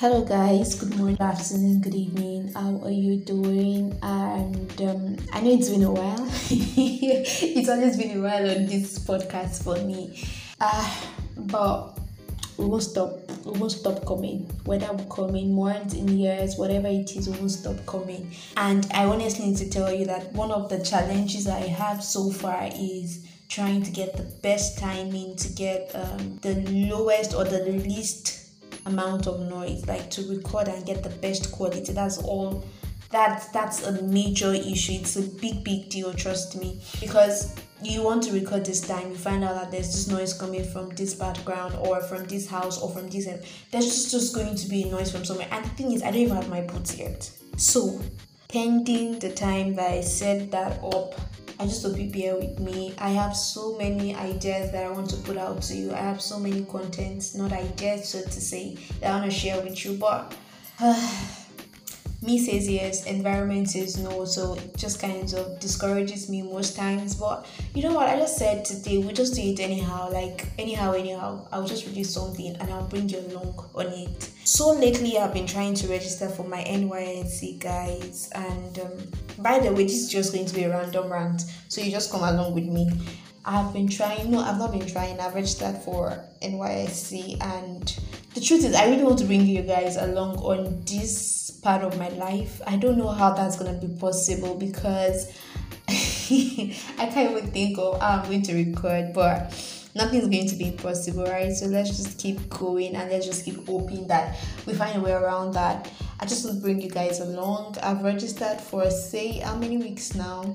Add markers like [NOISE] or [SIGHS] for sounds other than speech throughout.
Hello, guys. Good morning, afternoon, good evening. How are you doing? And um, I know it's been a while. [LAUGHS] it's always been a while on this podcast for me. Uh, but we won't stop. We won't stop coming. Whether we're coming months in years, whatever it is, we won't stop coming. And I honestly need to tell you that one of the challenges I have so far is trying to get the best timing to get um, the lowest or the least amount of noise like to record and get the best quality. That's all. That's that's a major issue. It's a big big deal trust me. Because you want to record this time you find out that there's this noise coming from this background or from this house or from this end there's just, just going to be a noise from somewhere. And the thing is i don't even have my boots yet. So pending the time that i set that up I just hope you bear with me. I have so many ideas that I want to put out to you. I have so many contents, not ideas, so to say, that I want to share with you. But uh, [SIGHS] me says yes, environment says no, so it just kind of discourages me most times. But you know what? I just said today we'll just do it anyhow, like anyhow, anyhow. I'll just release something and I'll bring you along on it. So lately, I've been trying to register for my NYSC, guys, and um, by the way, this is just going to be a random rant, so you just come along with me. I've been trying, no, I've not been trying. I've registered for NYSC, and the truth is, I really want to bring you guys along on this part of my life. I don't know how that's gonna be possible because [LAUGHS] I can't even think of how I'm going to record, but nothing's going to be impossible, right? So let's just keep going and let's just keep hoping that we find a way around that. I just want to bring you guys along. I've registered for say how many weeks now,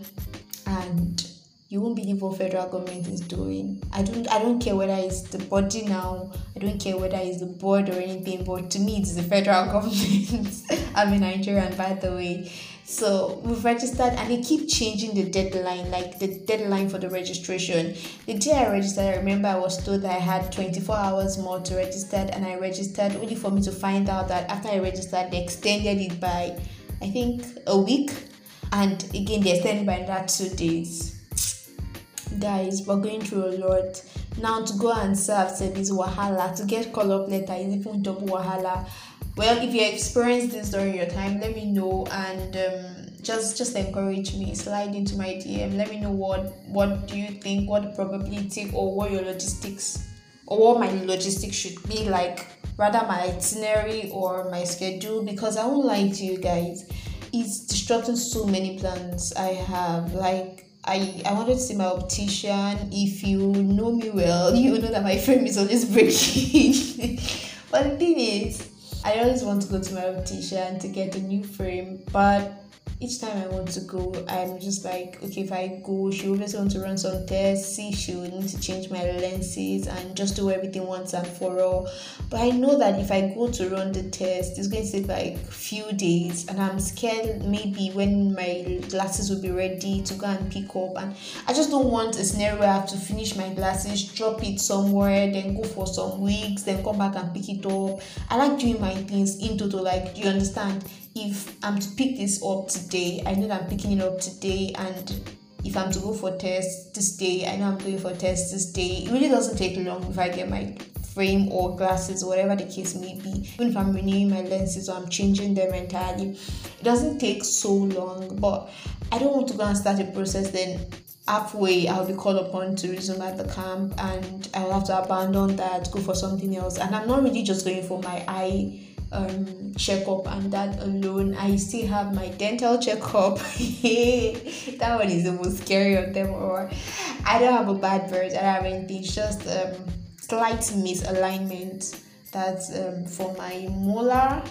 and you won't believe what federal government is doing. I don't I don't care whether it's the body now, I don't care whether it's the board or anything, but to me it's the federal [LAUGHS] government. I'm a Nigerian by the way. So we've registered and they keep changing the deadline, like the deadline for the registration. The day I registered, I remember I was told that I had 24 hours more to register and I registered only for me to find out that after I registered they extended it by I think a week. And again they extended by that two days. Guys we're going through a lot. Now to go and serve service wahala to get call up letter is even double wahala well if you experienced this during your time let me know and um, just just encourage me slide into my dm let me know what what do you think what the probability or what your logistics or what my logistics should be like rather my itinerary or my schedule because i won't lie to you guys it's disrupting so many plans i have like I, I wanted to see my optician. If you know me well, [LAUGHS] you know that my frame is always breaking. [LAUGHS] but the thing is, I always want to go to my optician to get a new frame, but each time I want to go, I'm just like, okay, if I go, she obviously want to run some tests, see she will need to change my lenses and just do everything once and for all. But I know that if I go to run the test, it's going to take like few days, and I'm scared maybe when my glasses will be ready to go and pick up. And I just don't want a scenario where I have to finish my glasses, drop it somewhere, then go for some weeks, then come back and pick it up. I like doing my things in total. Like, do you understand? If I'm to pick this up today, I know I'm picking it up today, and if I'm to go for tests this day, I know I'm going for tests this day. It really doesn't take long if I get my frame or glasses, whatever the case may be. Even if I'm renewing my lenses or I'm changing them entirely, it doesn't take so long. But I don't want to go and start a process then halfway I'll be called upon to resume at the camp and I'll have to abandon that, go for something else. And I'm not really just going for my eye um, checkup and that alone. I still have my dental checkup. [LAUGHS] that one is the most scary of them all. I don't have a bad birth. I don't have anything. It's just um, slight misalignment. That's um, for my molar.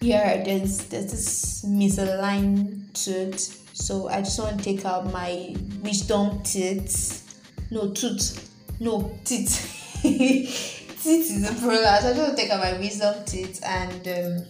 Here, there's there's this misaligned tooth. So I just want to take out my wisdom teeth. No tooth. No teeth. [LAUGHS] teeth is a prolapse. I just take out my wisdom teeth and um,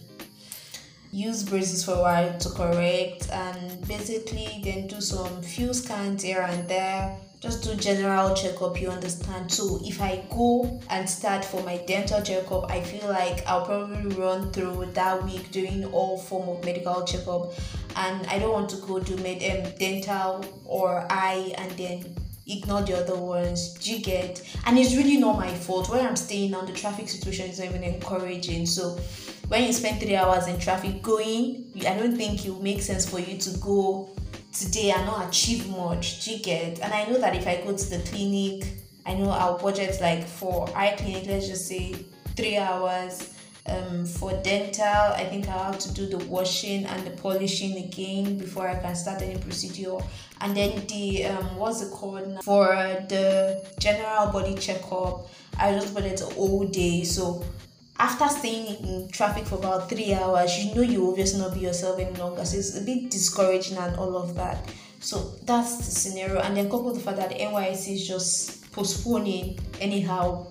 use braces for a while to correct and basically then do some few scans here and there. Just do general checkup you understand. So if i go and start for my dental checkup i feel like i'll probably run through that week doing all form of medical checkup. And i don't want to go do med- um, dental or eye and then ignore the other ones. Do you get? And it's really not my fault. Where I'm staying now, the traffic situation is not even encouraging. So when you spend three hours in traffic going, I don't think it will make sense for you to go today and not achieve much. Do you get? And I know that if I go to the clinic, I know our budget like for eye clinic, let's just say three hours. Um, for dental, I think I have to do the washing and the polishing again before I can start any procedure. And then the um, what's it called for the general body checkup, I just put it all day. So after staying in traffic for about three hours, you know you obviously not be yourself any longer. So it's a bit discouraging and all of that. So that's the scenario. And then couple the fact that NYSC is just postponing anyhow.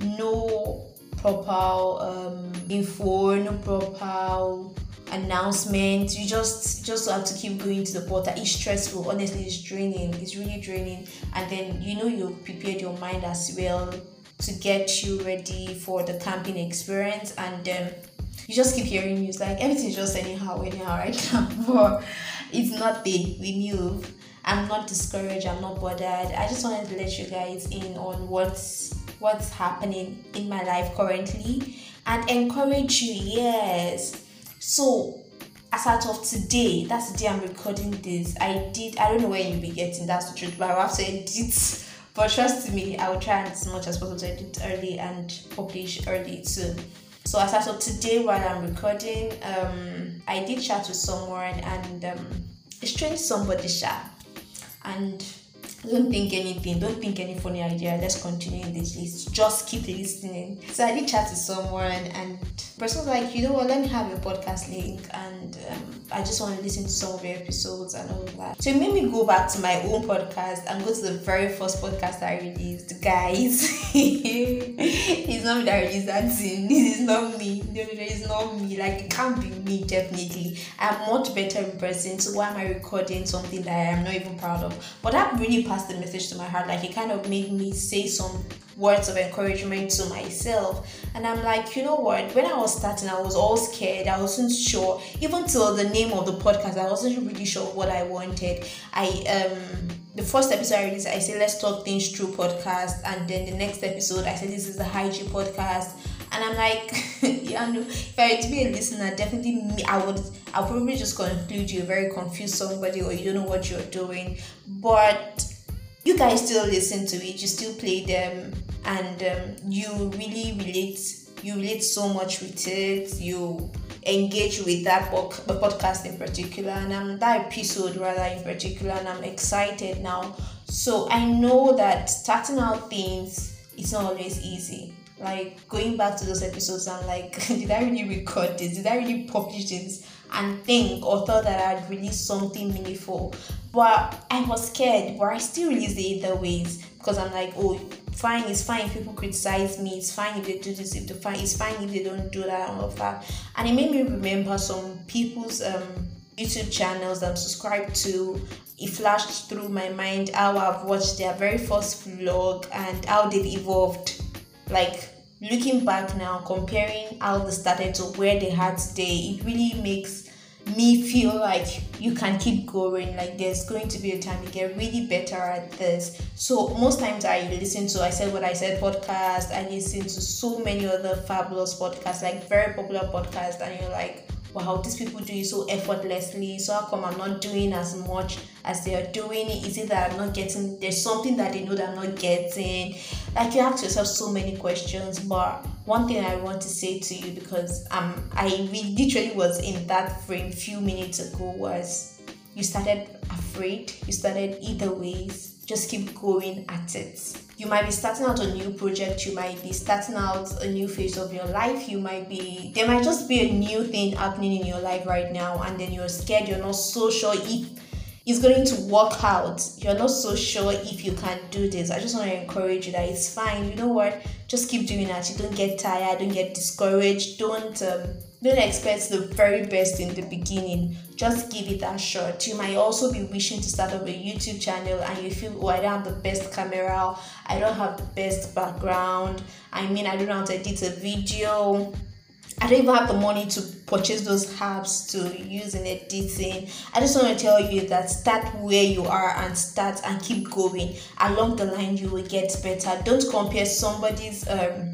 No proper um, info, no proper announcement. You just just have to keep going to the portal. It's stressful. Honestly, it's draining. It's really draining. And then you know you've prepared your mind as well to get you ready for the camping experience and um, you just keep hearing news like everything's just anyhow anyhow right now [LAUGHS] but it's nothing we move i'm not discouraged i'm not bothered i just wanted to let you guys in on what's what's happening in my life currently and encourage you yes. So as out of today that's the day i'm recording this i did i don't know where you'll be getting that's the truth but i have to edit. But trust me, I will try as much as possible to edit early and publish early too. So as of today, while I'm recording, um, I did chat with someone and um, a strange somebody chat, and don't think anything, don't think any funny idea. Let's continue in this list. Just keep listening. So I did chat to someone, and person was like, you know what? Let me have your podcast link, and um, I just want to listen to some of your episodes and all that. So it made me go back to my own podcast and go to the very first podcast I released. Guys, [LAUGHS] it's not me that released that thing. This is not me. No, no, no, it's not me. Like it can't be me. Definitely, I'm much better in person. So why am I recording something that I am not even proud of? But that really passed the message to my heart. Like it kind of made me say some words of encouragement to myself. And I'm like, you know what? When I was starting, I was all scared. I wasn't sure. Even till the name of the podcast, I wasn't really sure what I wanted. I um the first episode I released, I said let's talk things through podcast, and then the next episode I said this is the hygiene podcast. And I'm like, [LAUGHS] yeah, no. If I were to be a listener, definitely me, I would, I'll probably just conclude you're very confused somebody or you don't know what you're doing. But you guys still listen to it, you still play them, and um, you really relate. You relate so much with it. You engage with that podcast in particular, and um, that episode rather in particular, and I'm excited now. So I know that starting out things is not always easy. Like going back to those episodes, I'm like, [LAUGHS] did I really record this? Did I really publish this? And think or thought that I'd release something meaningful. But I was scared, but I still released it either ways because I'm like, oh, fine, it's fine if people criticize me, it's fine if they do this, if they fine, it's fine if they don't do that and all that. And it made me remember some people's um YouTube channels that I'm subscribed to. It flashed through my mind how I've watched their very first vlog and how they've evolved. Like looking back now, comparing how they started to where they are today, it really makes me feel like you can keep going like there's going to be a time you get really better at this. So most times i listen to i said what i said podcast i listen to so many other fabulous podcasts like very popular podcasts and you're like wow, these people do it so effortlessly. So how come I'm not doing as much as they are doing it? Is it that I'm not getting there's something that they know that I'm not getting? Like you ask yourself so many questions, but one thing I want to say to you because um I literally was in that frame few minutes ago was you started afraid, you started either ways, just keep going at it you might be starting out a new project you might be starting out a new phase of your life you might be there might just be a new thing happening in your life right now and then you're scared you're not so sure if it's going to work out. You're not so sure if you can do this. I just want to encourage you that it's fine. You know what? Just keep doing that. You don't get tired don't get discouraged. Don't um, don't expect the very best in the beginning. Just give it a shot. You might also be wishing to start up a YouTube channel and you feel, oh, I don't have the best camera, I don't have the best background. I mean, I don't know how to edit a video. I don't even have the money to purchase those apps to use in editing. I just want to tell you that start where you are and start and keep going. Along the line, you will get better. Don't compare somebody's um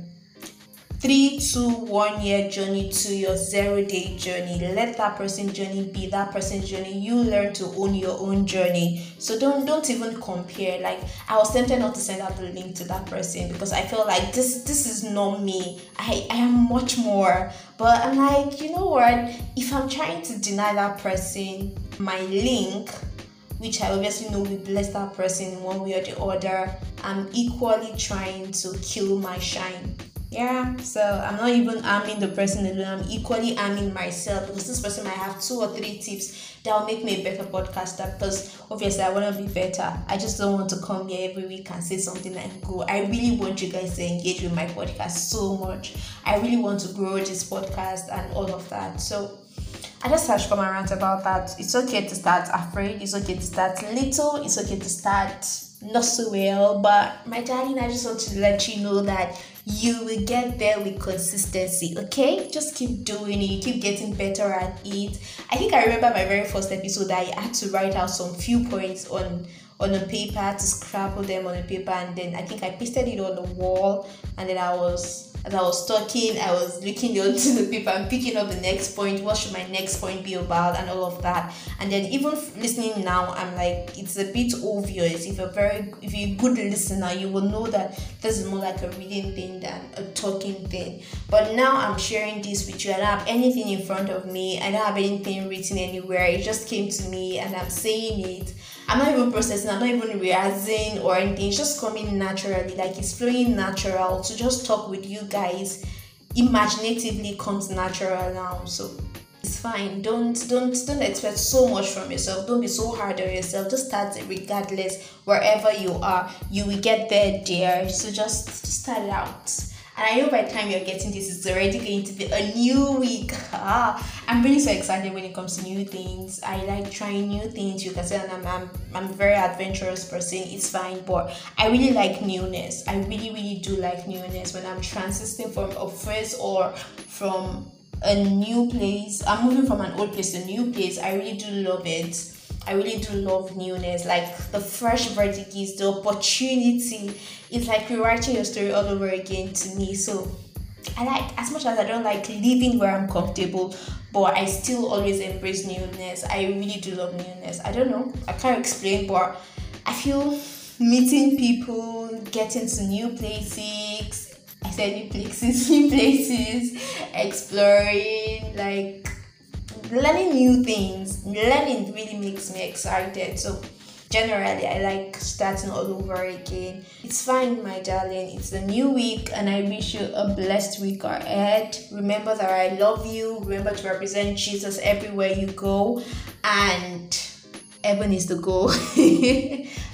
three to one year journey to your zero day journey. Let that person journey be that person's journey. You learn to own your own journey. So don't don't even compare. Like i was tempted not to send out the link to that person because i felt like this this is not me. I i am much more. But i'm like you know what? If i'm trying to deny that person my link which I obviously know will bless that person in one way or the other, I'm equally trying to kill my shine yeah so i'm not even arming the person alone i'm equally arming myself because this person might have two or three tips that will make me a better podcaster because obviously i want to be better i just don't want to come here every week and say something and go i really want you guys to engage with my podcast so much i really want to grow this podcast and all of that so I just touched come around about that. It's okay to start afraid. It's okay to start little. It's okay to start not so well. But my darling, I just want to let you know that you will get there with consistency okay just keep doing it keep getting better at it i think i remember my very first episode that i had to write out some few points on on a paper to scrabble them on a paper and then i think i pasted it on the wall and then i was as I was talking, I was looking [LAUGHS] onto the paper and picking up the next point. What should my next point be about, and all of that. And then even listening now, I'm like, it's a bit obvious. If you're very, if you're a good listener, you will know that this is more like a reading thing than a talking thing. But now I'm sharing this with you. I don't have anything in front of me. I don't have anything written anywhere. It just came to me, and I'm saying it. I'm not even processing, I'm not even rehearsing or anything. It's just coming naturally, like it's flowing natural. To just talk with you guys imaginatively comes natural now. So it's fine. Don't don't don't expect so much from yourself. Don't be so hard on yourself. Just start it regardless wherever you are. You will get there, dear. So just, just start it out. And I know by the time you're getting this, it's already going to be a new week. Ah, I'm really so excited when it comes to new things. I like trying new things. You can say I'm, I'm, I'm a very adventurous person. It's fine, but I really like newness. I really, really do like newness when I'm transitioning from a place or from a new place. I'm moving from an old place to a new place. I really do love it. I really do love newness, like the fresh verticals, the opportunity. It's like rewriting your story all over again to me. So I like as much as I don't like living where I'm comfortable, but I still always embrace newness. I really do love newness. I don't know, I can't explain, but I feel meeting people, getting to new places. I said new places, [LAUGHS] new places, exploring, like learning new things learning really makes me excited. So generally i like starting all over again. It's fine my darling. It's a new week and i wish you a blessed week ahead. Remember that i love you. Remember to represent jesus everywhere you go. And heaven is the goal. [LAUGHS]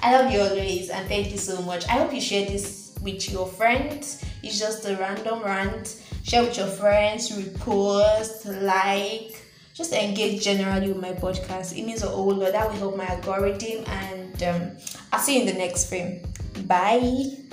I love you always and thank you so much. I hope you share this with your friends. It's just a random rant. Share with your friends repost like just engage generally with my podcast. It means a whole lot. That will help my algorithm. And um, I'll see you in the next frame. Bye.